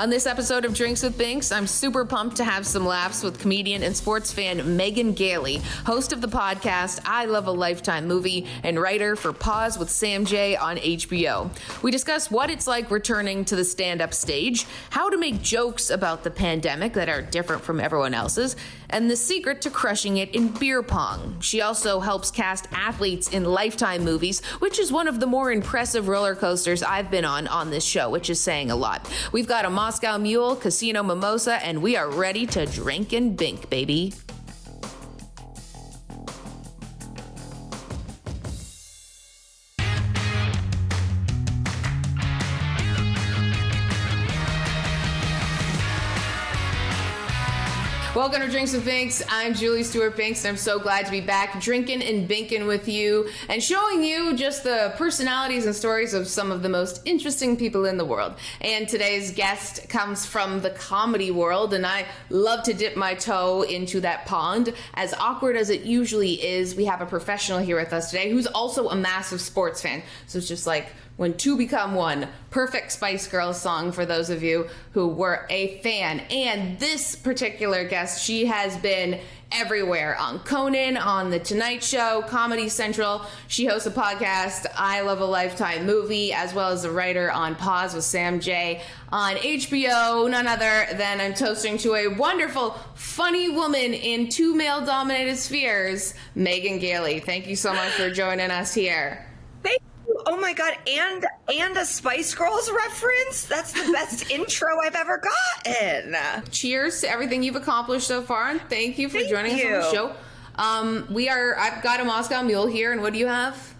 On this episode of Drinks with Binks, I'm super pumped to have some laughs with comedian and sports fan Megan Gailey, host of the podcast I Love a Lifetime Movie and writer for Pause with Sam J on HBO. We discuss what it's like returning to the stand up stage, how to make jokes about the pandemic that are different from everyone else's, and the secret to crushing it in beer pong. She also helps cast athletes in Lifetime movies, which is one of the more impressive roller coasters I've been on on this show, which is saying a lot. We've got a Moscow Mule, Casino Mimosa, and we are ready to drink and bink, baby. Welcome to Drinks with Binks. I'm Julie Stewart Binks, and I'm so glad to be back drinking and binking with you and showing you just the personalities and stories of some of the most interesting people in the world. And today's guest comes from the comedy world, and I love to dip my toe into that pond. As awkward as it usually is, we have a professional here with us today who's also a massive sports fan. So it's just like when two become one. Perfect Spice Girls song for those of you who were a fan. And this particular guest, she has been everywhere on Conan, on The Tonight Show, Comedy Central. She hosts a podcast, I Love a Lifetime Movie, as well as a writer on Pause with Sam J on HBO. None other than I'm toasting to a wonderful, funny woman in two male dominated spheres, Megan Gailey. Thank you so much for joining us here. Oh my god, and and a Spice Girls reference? That's the best intro I've ever gotten. Cheers to everything you've accomplished so far, and thank you for Thank joining you. us on the show. Um, we are. I've got a Moscow Mule here, and what do you have?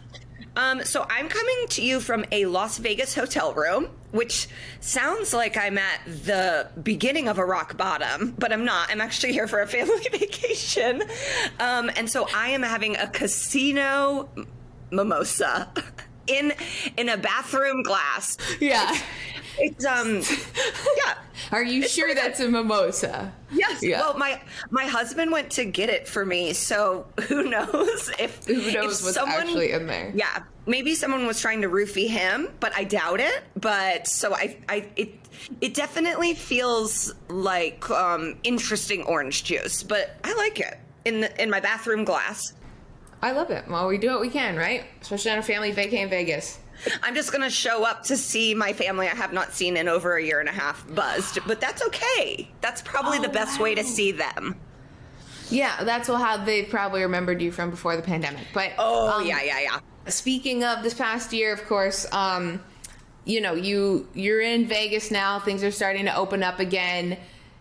Um, so I'm coming to you from a Las Vegas hotel room, which sounds like I'm at the beginning of a rock bottom, but I'm not. I'm actually here for a family vacation. Um, and so I am having a casino mimosa in in a bathroom glass. Yeah. It's um yeah. Are you It's sure that's a mimosa? Yes. Yeah. Well, my my husband went to get it for me, so who knows if Who knows if what's actually in there? Yeah, maybe someone was trying to roofie him, but I doubt it. But so I, I it it definitely feels like um, interesting orange juice, but I like it in the, in my bathroom glass. I love it. Well, we do what we can, right? Especially on a family vacay in Vegas. I'm just gonna show up to see my family I have not seen in over a year and a half, buzzed. But that's okay. That's probably the best way to see them. Yeah, that's how they probably remembered you from before the pandemic. But Oh um, yeah, yeah, yeah. speaking of this past year, of course, um, you know, you you're in Vegas now. Things are starting to open up again.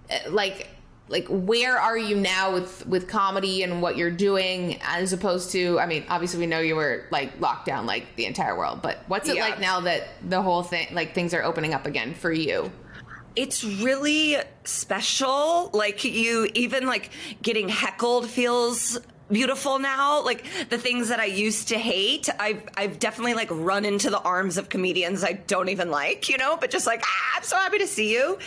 Uh, Like, like where are you now with with comedy and what you're doing, as opposed to? I mean, obviously we know you were like locked down like the entire world, but what's it Yeah. like now that the whole thing, like things are opening up again for you? it's really special like you even like getting heckled feels beautiful now like the things that i used to hate i've i've definitely like run into the arms of comedians i don't even like you know but just like ah, i'm so happy to see you.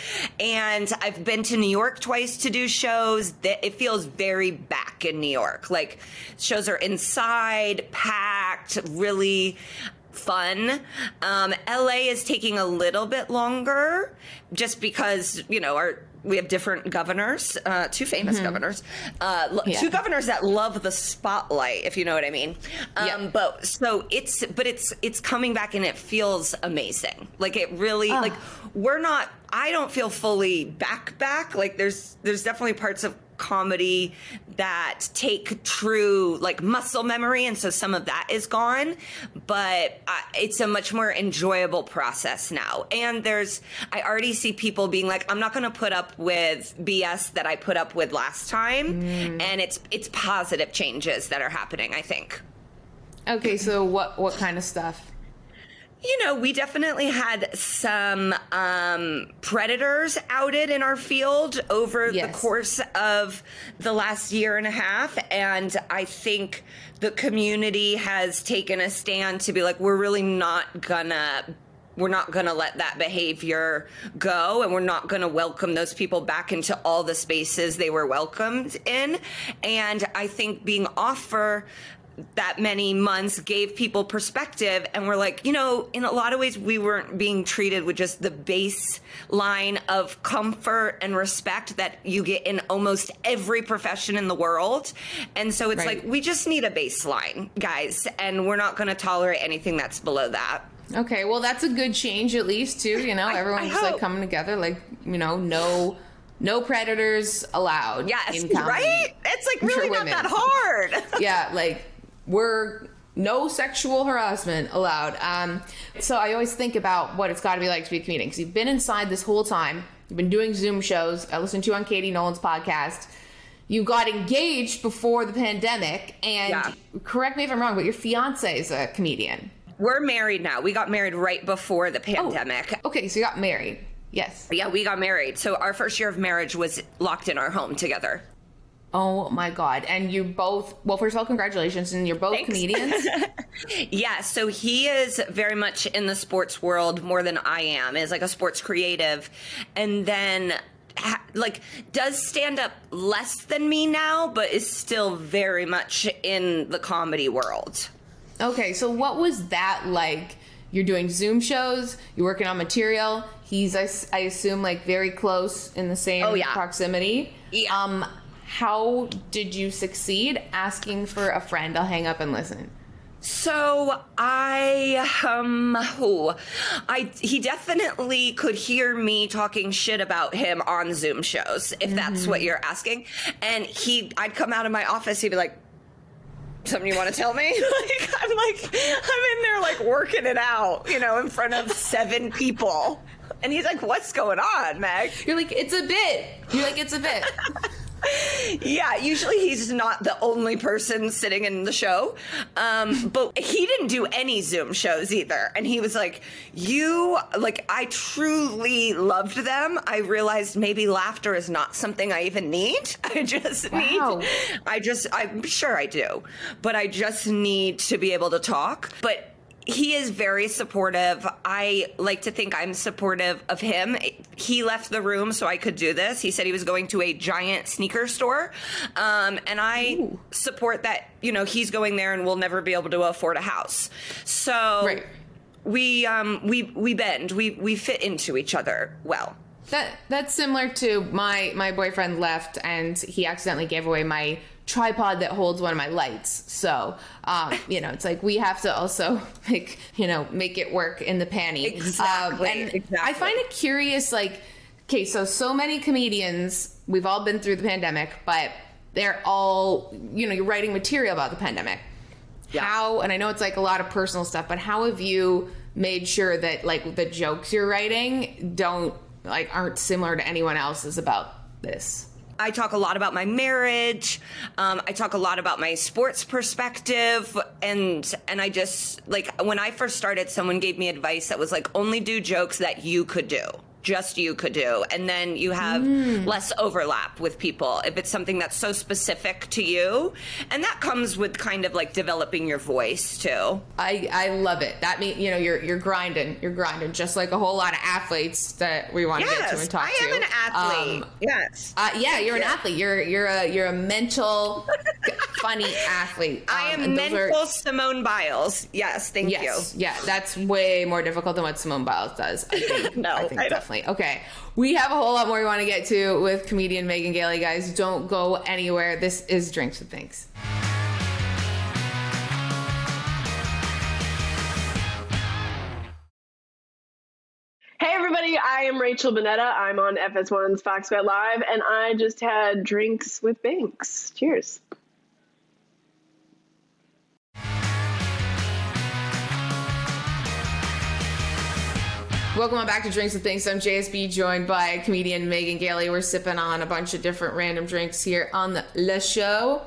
And i've been to new york twice to do shows. That it feels very back in new york. Like shows are inside packed really fun. Um, LA is taking a little bit longer just because, you know, our we have different governors, uh, two famous Mm-hmm. governors, uh, lo- Yeah. two governors that love the spotlight, if you know what I mean. Um, Yeah. But so it's, but it's it's coming back and it feels amazing. Like it really, Ah. like we're not. I don't feel fully back back. Like there's there's definitely parts of comedy that take true like muscle memory and so some of that is gone but uh, it's a much more enjoyable process now. And there's i already see people being like i'm not going to put up with bs that i put up with last time. And it's it's positive changes that are happening i think. Okay, so what what kind of stuff? You know, we definitely had some um, predators outed in our field over the course of the last year and a half. And I think the community has taken a stand to be like, we're really not gonna. We're not going to let that behavior go, and we're not going to welcome those people back into all the spaces they were welcomed in. And I think being off for that many months gave people perspective and we're like you know in a lot of ways we weren't being treated with just the baseline of comfort and respect that you get in almost every profession in the world and so it's Right. like we just need a baseline guys and we're not going to tolerate anything that's below that Okay, well that's a good change at least too. You know, I- everyone's I just like coming together. Like you know, no no predators allowed. yes in right it's like really not women. that hard yeah, like we're no sexual harassment allowed. Um, so I always think about what it's got to be like to be a comedian because you've been inside this whole time. You've been doing Zoom shows. I listened to you on Katie Nolan's podcast. You got engaged before the pandemic, and Yeah. correct me if I'm wrong, but your fiance is a comedian. we're married now we got married right before the pandemic Okay, so you got married. Yes. yeah we got married so our first year of marriage was locked in our home together Oh my god! And you both. Well, first of all, congratulations, and you're both Thanks. comedians. Yeah, so he is very much in the sports world more than I am. Is like a sports creative, and then ha- like does stand up less than me now, but is still very much in the comedy world. Okay, so what was that like? You're doing Zoom shows, you're working on material. He's, I assume, like very close in the same Oh, yeah. proximity. Yeah. Um, how did you succeed asking for a friend? I'll hang up and listen. So I um oh, I he definitely could hear me talking shit about him on Zoom shows if that's what you're asking. And he I'd come out of my office he'd be like something you want to tell me? like I'm like I'm in there like working it out, you know, in front of seven people. And he's like, "What's going on, Meg?" You're like, it's a bit. You're like, it's a bit. Yeah, usually he's not the only person sitting in the show. Um, but he didn't do any Zoom shows either. And he was like, You, like, I truly loved them. I realized maybe laughter is not something I even need. I just Wow. need, I just, I'm sure I do, but I just need to be able to talk. But he is very supportive. I like to think I'm supportive of him. He left the room so I could do this. He said he was going to a giant sneaker store. Um, and I Ooh. support that, you know, he's going there and we'll never be able to afford a house. So Right. we um we we bend. We we fit into each other well. That that's similar to my my boyfriend left and he accidentally gave away my tripod that holds one of my lights. So, um, you know, it's like we have to also make you know make it work in the panty. Exactly, Um, and exactly. I find it curious, like, okay, so so many comedians, we've all been through the pandemic, but they're all you know, you're writing material about the pandemic. Yeah. How and I know it's like a lot of personal stuff, but how have you made sure that like the jokes you're writing don't like aren't similar to anyone else's about this? I talk a lot about my marriage. Um, I talk a lot about my sports perspective, and and I just like when I first started, someone gave me advice that was like only do jokes that you could do. Just you could do, and then you have less overlap with people if it's something that's so specific to you, and that comes with kind of like developing your voice too. I I love it. That means, you know you're you're grinding, you're grinding, just like a whole lot of athletes that we want to get to and talk to. I to. am an athlete. Um, yes. Uh, yeah, you're an athlete. You're you're a you're a mental funny athlete. I Um, am those are- mental Simone Biles. Yes, thank you. Yes, yeah, that's way more difficult than what Simone Biles does. I think, No, I think I don't- definitely. Okay, we have a whole lot more we want to get to with comedian Megan Gailey. Guys, don't go anywhere. This is Drinks with Binks. Hey everybody, I am Rachel Bonnetta. I'm on FS1's Fox Bet Live, and I just had drinks with Binks. Cheers. Welcome on back to Drinks and Things. I'm JSB, joined by comedian Megan Gailey. We're sipping on a bunch of different random drinks here on the Le Show.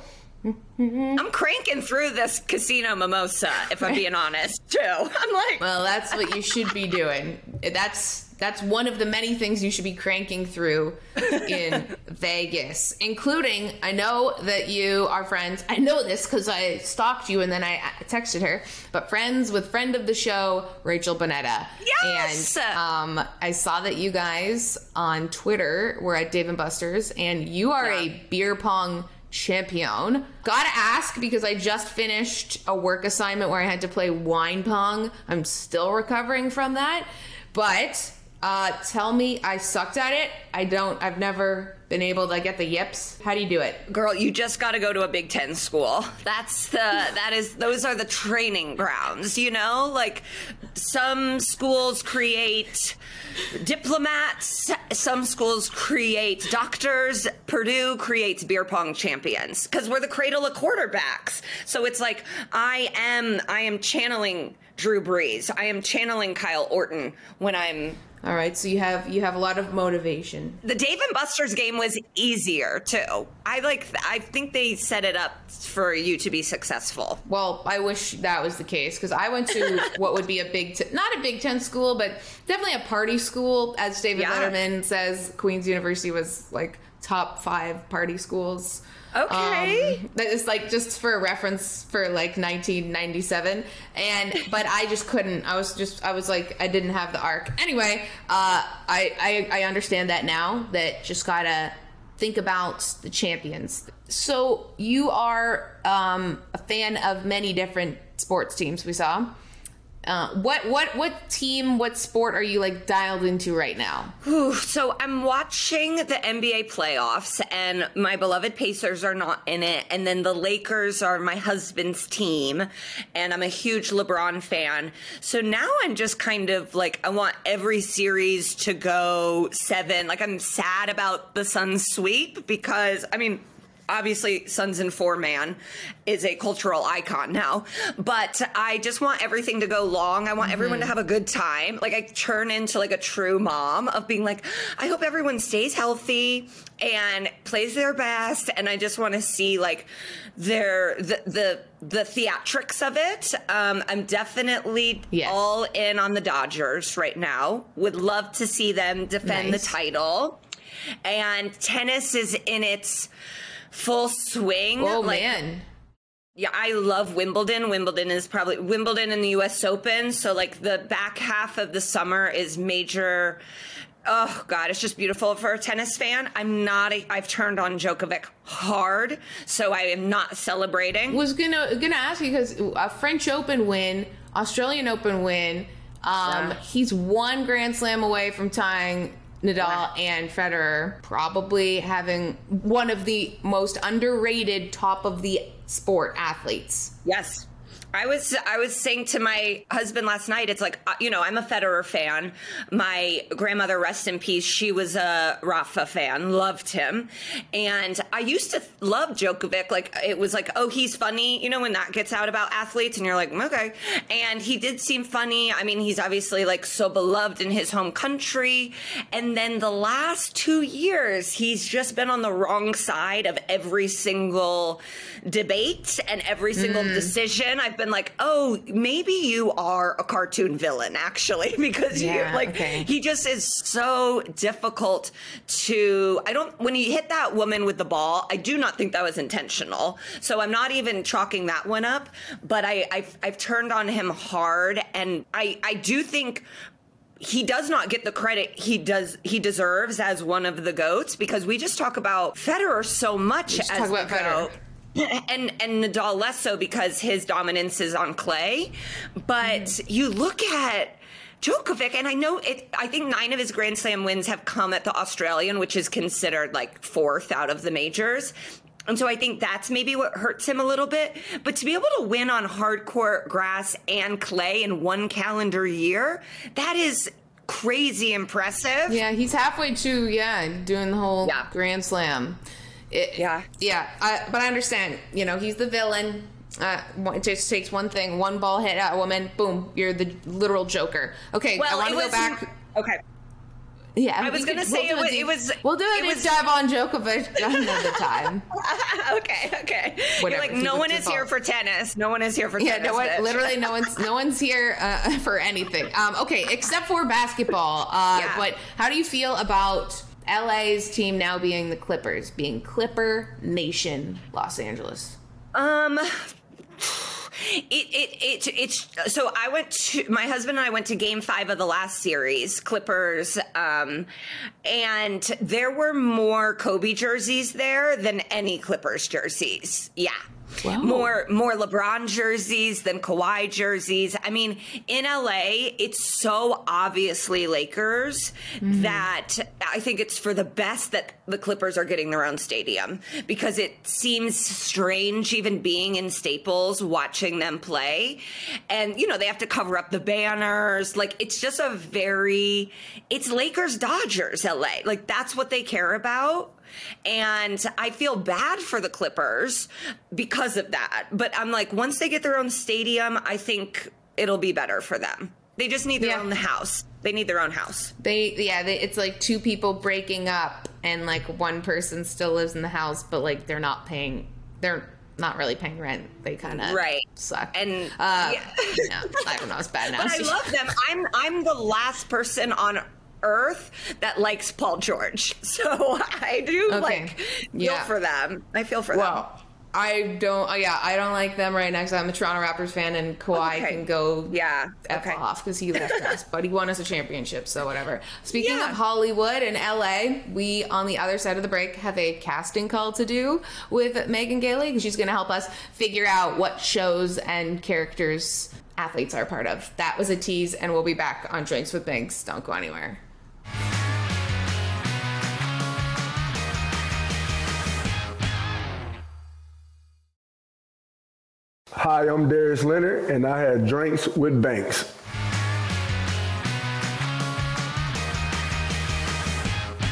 I'm cranking through this casino mimosa, if I'm being honest, too. I'm like, Well, that's what you should be doing. That's that's one of the many things you should be cranking through in Vegas, including I know that you are friends. I know this because I stalked you and then I texted her. But friends with friend of the show, Rachel Bonnetta. Yes! And um, I saw that you guys on Twitter were at Dave and Buster's, and you are Yeah. a beer pong champion. Gotta ask because I just finished a work assignment where I had to play wine pong. I'm still recovering from that. But uh, tell me, I sucked at it. I don't, I've never been able to get the yips. How do you do it? girl, you just got to go to a Big Ten school. That's the, that is, those are the training grounds, you know? Like, some schools create diplomats, some schools create doctors. Purdue creates beer pong champions because we're the cradle of quarterbacks. So it's like, I am, I am channeling Drew Brees. I am channeling Kyle Orton when I'm All right, so you have you have a lot of motivation. the Dave and Buster's game was easier too. I like. I think they set it up for you to be successful. Well, I wish that was the case because I went to what would be a big, t- not a Big Ten school, but definitely a party school. As David Yeah. Letterman says, Queens University was like top five party schools. Okay. Um, that is like just for a reference for like 1997, and but I just couldn't. I was just I was like I didn't have the arc. Anyway, uh, I, I I understand that now. That just gotta think about the champions. So you are um, a fan of many different sports teams. We saw. Uh, what what what team? What sport are you like dialed into right now? Whew, so I'm watching the NBA playoffs, and my beloved Pacers are not in it. And then the Lakers are my husband's team, and I'm a huge LeBron fan. So now I'm just kind of like, I want every series to go seven. Like, I'm sad about the Suns sweep because, I mean, obviously Suns in Four Man is a cultural icon now, but I just want everything to go long. I want everyone to have a good time. Like I turn into like a true mom of being like, I hope everyone stays healthy and plays their best, and I just want to see like their the the the theatrics of it. Um, I'm definitely Yes. all in on the Dodgers right now. Would love to see them defend Nice. the title. And tennis is in its full swing. Oh Like, man, Yeah, I love Wimbledon. Wimbledon is probably Wimbledon and the US Open. So like the back half of the summer is major Oh god, it's just beautiful for a tennis fan. I'm not a I've turned on Djokovic hard, so I am not celebrating. was gonna gonna ask you because a French Open win, Australian Open win. Um, Yeah. He's one Grand Slam away from tying Nadal and Federer, probably having one of the most underrated top of the sport athletes. Yes. I was I was saying to my husband last night. It's like uh, you know I'm a Federer fan. My grandmother, rest in peace, she was a Rafa fan, loved him, and I used to love Djokovic. Like it was like oh he's funny, you know when that gets out about athletes, and you're like okay. And he did seem funny. I mean he's obviously like so beloved in his home country, and then the last two years he's just been on the wrong side of every single debate and every single decision. I've been like, oh, maybe you are a cartoon villain, actually, because Yeah, you like okay. he just is so difficult to. I don't when he hit that woman with the ball. I do not think that was intentional. So I'm not even chalking that one up. But I I've, I've turned on him hard, and I I do think he does not get the credit he does he deserves as one of the goats because we just talk about Federer so much as talk the about Federer. goat. and and Nadal less so because his dominance is on clay. But mm. you look at Djokovic, and I know it. I think nine of his Grand Slam wins have come at the Australian, which is considered like fourth out of the majors. And so I think that's maybe what hurts him a little bit. But to be able to win on hard court grass and clay in one calendar year, that is crazy impressive. Yeah, he's halfway to yeah doing the whole yeah. Grand Slam. It, yeah, yeah. I, but I understand. You know, he's the villain. Uh, it just takes one thing, one ball hit at a woman, boom, you're the literal Joker. Okay, well, I want to go back. Okay. Yeah, I was going to say we'll it, it, was. We'll do a deep was, dive on Djokovic another time. okay, okay. Whatever, You're like no one is here for tennis. No one is here for yeah, tennis. no one, literally no one's no one's here uh, for anything. Um, okay, except for basketball. Uh, yeah. But how do you feel about LA's team now being the Clippers, being Clipper Nation, Los Angeles? Um it, it, it, it's so I went to my husband and I went to game five of the last series, Clippers, um, and there were more Kobe jerseys there than any Clippers jerseys. Yeah. Wow. More more LeBron jerseys than Kawhi jerseys. I mean, in LA, it's so obviously Lakers mm-hmm. that I think it's for the best that the Clippers are getting their own stadium because it seems strange even being in Staples watching them play. And you know, they have to cover up the banners. Like it's just a very it's Lakers Dodgers LA. Like that's what they care about. And I feel bad for the Clippers because of that. But I'm like, once they get their own stadium, I think it'll be better for them. They just need their yeah. own house. They need their own house. They yeah, they, it's like two people breaking up and like one person still lives in the house but like they're not paying they're not really paying rent. They kind of right suck. And uh, yeah. I don't know. It's bad now. But I love them. I'm I'm the last person on earth that likes Paul George. So I do okay. like feel yeah. for them. I feel for them. well, them. I don't. Oh yeah, I don't like them right next. I'm a Toronto Raptors fan, and Kawhi okay. can go yeah f okay. off because he left us, but he won us a championship, so whatever. Speaking yeah. of Hollywood and LA, we on the other side of the break have a casting call to do with Megan Gailey because she's going to help us figure out what shows and characters athletes are part of. That was a tease, and we'll be back on Drinks with Binks. Don't go anywhere. Hi, I'm Darius Leonard, and I had drinks with Binks.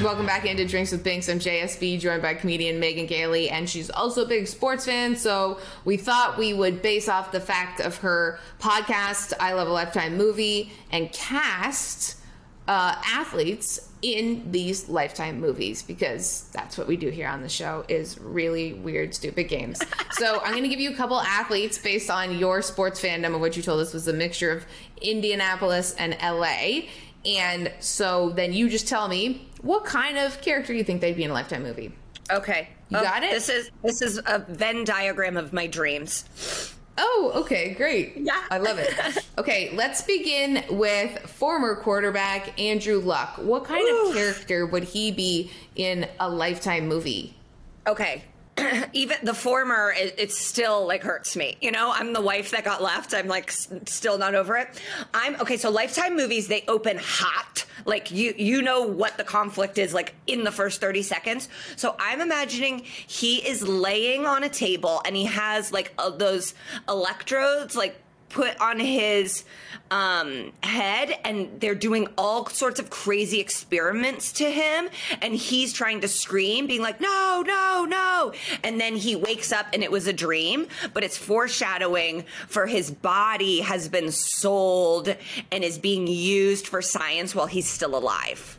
Welcome back into Drinks with Binks. I'm JSB, joined by comedian Megan Gailey, and she's also a big sports fan. So we thought we would base off the fact of her podcast, I Love a Lifetime Movie, and cast uh, athletes in these lifetime movies because that's what we do here on the show is really weird stupid games. So i'm going to give you a couple athletes based on your sports fandom of what you told us was a mixture of indianapolis and la and so then you just tell me what kind of character you think they'd be in a lifetime movie. Okay. You oh, got it? this is this is a venn diagram of my dreams Oh, okay, great. Yeah. I love it. Okay, let's begin with former quarterback Andrew Luck. What kind Ooh. of character would he be in a lifetime movie? Okay, even the former it, it, still like hurts me you know? I'm the wife that got left. I'm like s- still not over it. I'm okay so lifetime movies they open hot. Like you you know what the conflict is like in the first 30 seconds. So i'm imagining he is laying on a table and he has like uh, those electrodes like put on his um, head and they're doing all sorts of crazy experiments to him and he's trying to scream being like no no no and then he wakes up and it was a dream but it's foreshadowing for his body has been sold and is being used for science while he's still alive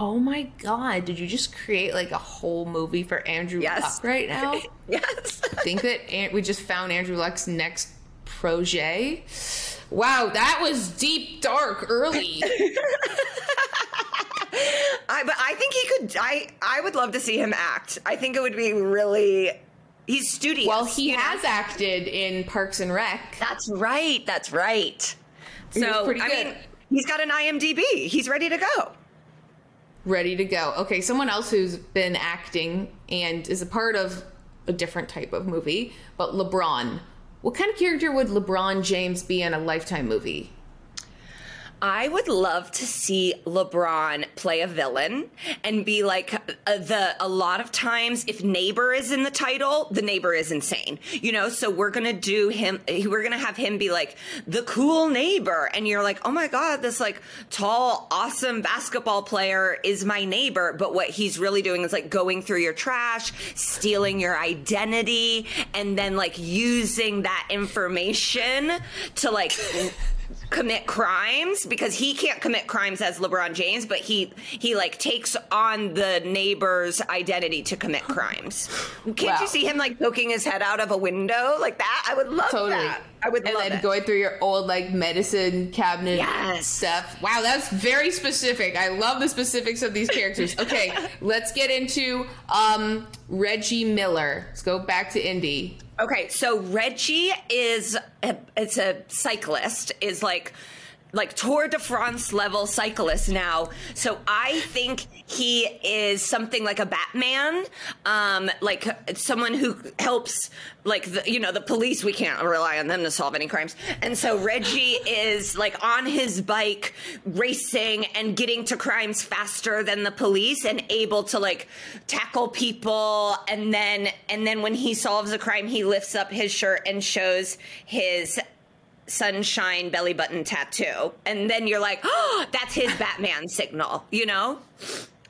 Oh my god, did you just create like a whole movie for Andrew yes. Luck right now? yes. I think that we just found Andrew Luck's next Projet. Wow, that was deep, dark, early. I, but I think he could. I I would love to see him act. I think it would be really. He's studious. Well, he has know? acted in Parks and Rec. That's right. That's right. So I mean, he's got an IMDb. He's ready to go. Ready to go. Okay, someone else who's been acting and is a part of a different type of movie, but LeBron. What kind of character would LeBron James be in a Lifetime movie? I would love to see LeBron play a villain and be like uh, the a lot of times if neighbor is in the title, the neighbor is insane. You know, so we're going to do him we're going to have him be like the cool neighbor and you're like, "Oh my god, this like tall awesome basketball player is my neighbor." But what he's really doing is like going through your trash, stealing your identity and then like using that information to like commit crimes because he can't commit crimes as LeBron James, but he he like takes on the neighbor's identity to commit crimes. Can't Wow. you see him like poking his head out of a window like that? I would love Totally. that. I would and love then it. going through your old like medicine cabinet Yes. stuff. Wow, that's very specific. I love the specifics of these characters. Okay, let's get into um Reggie Miller. Let's go back to Indy. Okay, so Reggie is a, it's a cyclist is like like like Tour de France level cyclist now. So I think he is something like a Batman, um, like someone who helps like the, you know the police. We can't rely on them to solve any crimes. And so Reggie is like on his bike racing and getting to crimes faster than the police and able to like tackle people and then and then when he solves a crime he lifts up his shirt and shows his sunshine belly button tattoo and then you're like oh that's his batman signal you know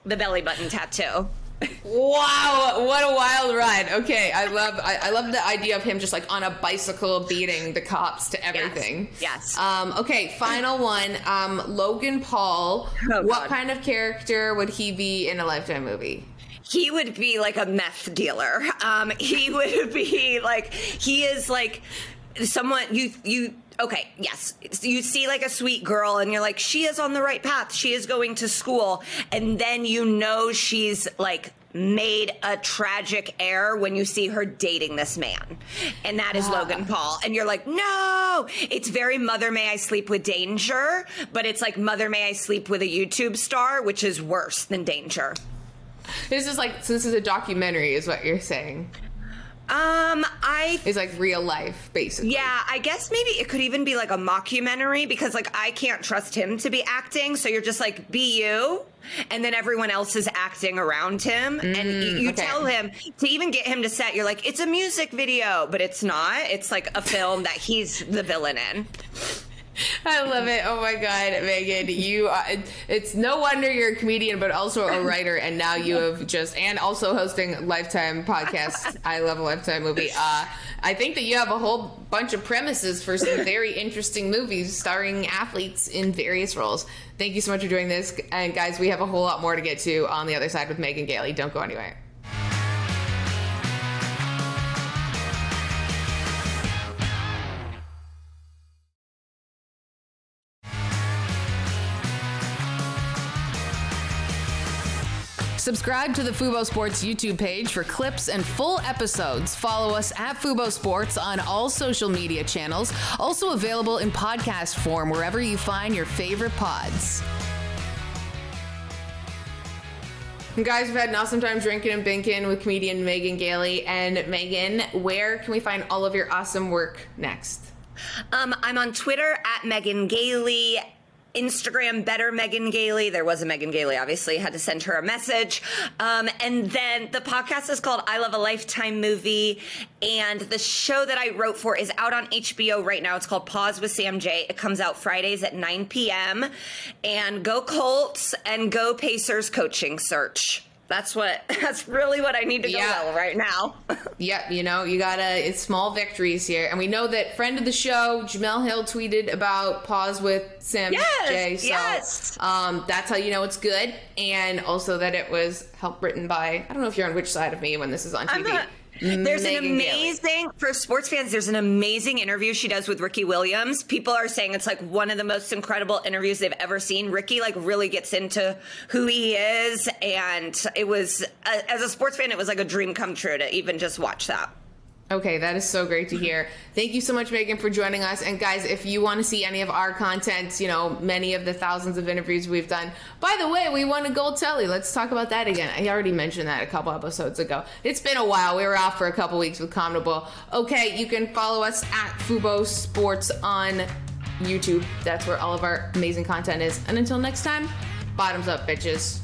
the belly button tattoo Wow, what a wild ride. Okay, I love I, I love the idea of him just like on a bicycle beating the cops to everything. Yes. Um, okay, final one. Um, Logan Paul. Oh, what God. kind of character would he be in a lifetime movie? he would be like a meth dealer. Um, he would be like he is like someone you you okay yes. You see like a sweet girl and you're like she is on the right path. She is going to school. And then you know she's like made a tragic error when you see her dating this man. And that is ah. logan paul. And you're like no! It's very mother may i sleep with danger but it's like mother may i sleep with a youtube star which is worse than danger. This is like so this is a documentary, is what you're saying. Um i It's like real life, basically. Yeah, I guess maybe it could even be like a mockumentary because like I can't trust him to be acting. So you're just like be you, and then everyone else is acting around him, and you, you okay. tell him to even get him to set. You're like it's a music video, but it's not. It's like a film that he's the villain in. I love it. Oh my god, Megan, you are, it's no wonder you're a comedian but also a writer and now you have just and also hosting Lifetime podcast. I love a Lifetime movie. Uh I think that you have a whole bunch of premises for some very interesting movies starring athletes in various roles. Thank you so much for doing this. And guys, we have a whole lot more to get to on the other side with Megan Gailey. Don't go anywhere. Subscribe to the Fubo Sports YouTube page for clips and full episodes. Follow us at Fubo Sports on all social media channels, also available in podcast form wherever you find your favorite pods. Guys, we've had an awesome time drinking and binking with comedian Megan Gailey. And Megan, where can we find all of your awesome work next? Um, I'm on Twitter at Megan Gailey. Instagram, better Megan Gailey. There was a Megan Gailey, obviously. Had to send her a message. Um, and then the podcast is called I Love a Lifetime Movie. And the show that I wrote for is out on HBO right now. It's called Pause with Sam J. It comes out Fridays at 9 p.m. And go Colts and go Pacers coaching search. That's what, that's really what I need to go Yeah. well right now. Yep, you know, you gotta, it's small victories here. And we know that friend of the show, Jemele Hill, tweeted about Pause with Sam Yes, J. So yes. um, that's how you know it's good. And also that it was helped written by, I don't know if you're on which side of me when this is on TV. I'm There's an Megan Gailey. amazing for sports fans. There's an amazing interview she does with Ricky Williams. People are saying it's like one of the most incredible interviews they've ever seen. Ricky like really gets into who he is, and it was as a sports fan, it was like a dream come true to even just watch that. Okay, that is so great to hear. Thank you so much, Megan, for joining us. And guys, if you want to see any of our content, you know, many of the thousands of interviews we've done. By the way, we won a gold telly. Let's talk about that again. I already mentioned that a couple episodes ago. It's been a while. We were off for a couple weeks with Comnable. Okay, you can follow us at Fubo Sports on YouTube. That's where all of our amazing content is. And until next time, bottoms up, bitches.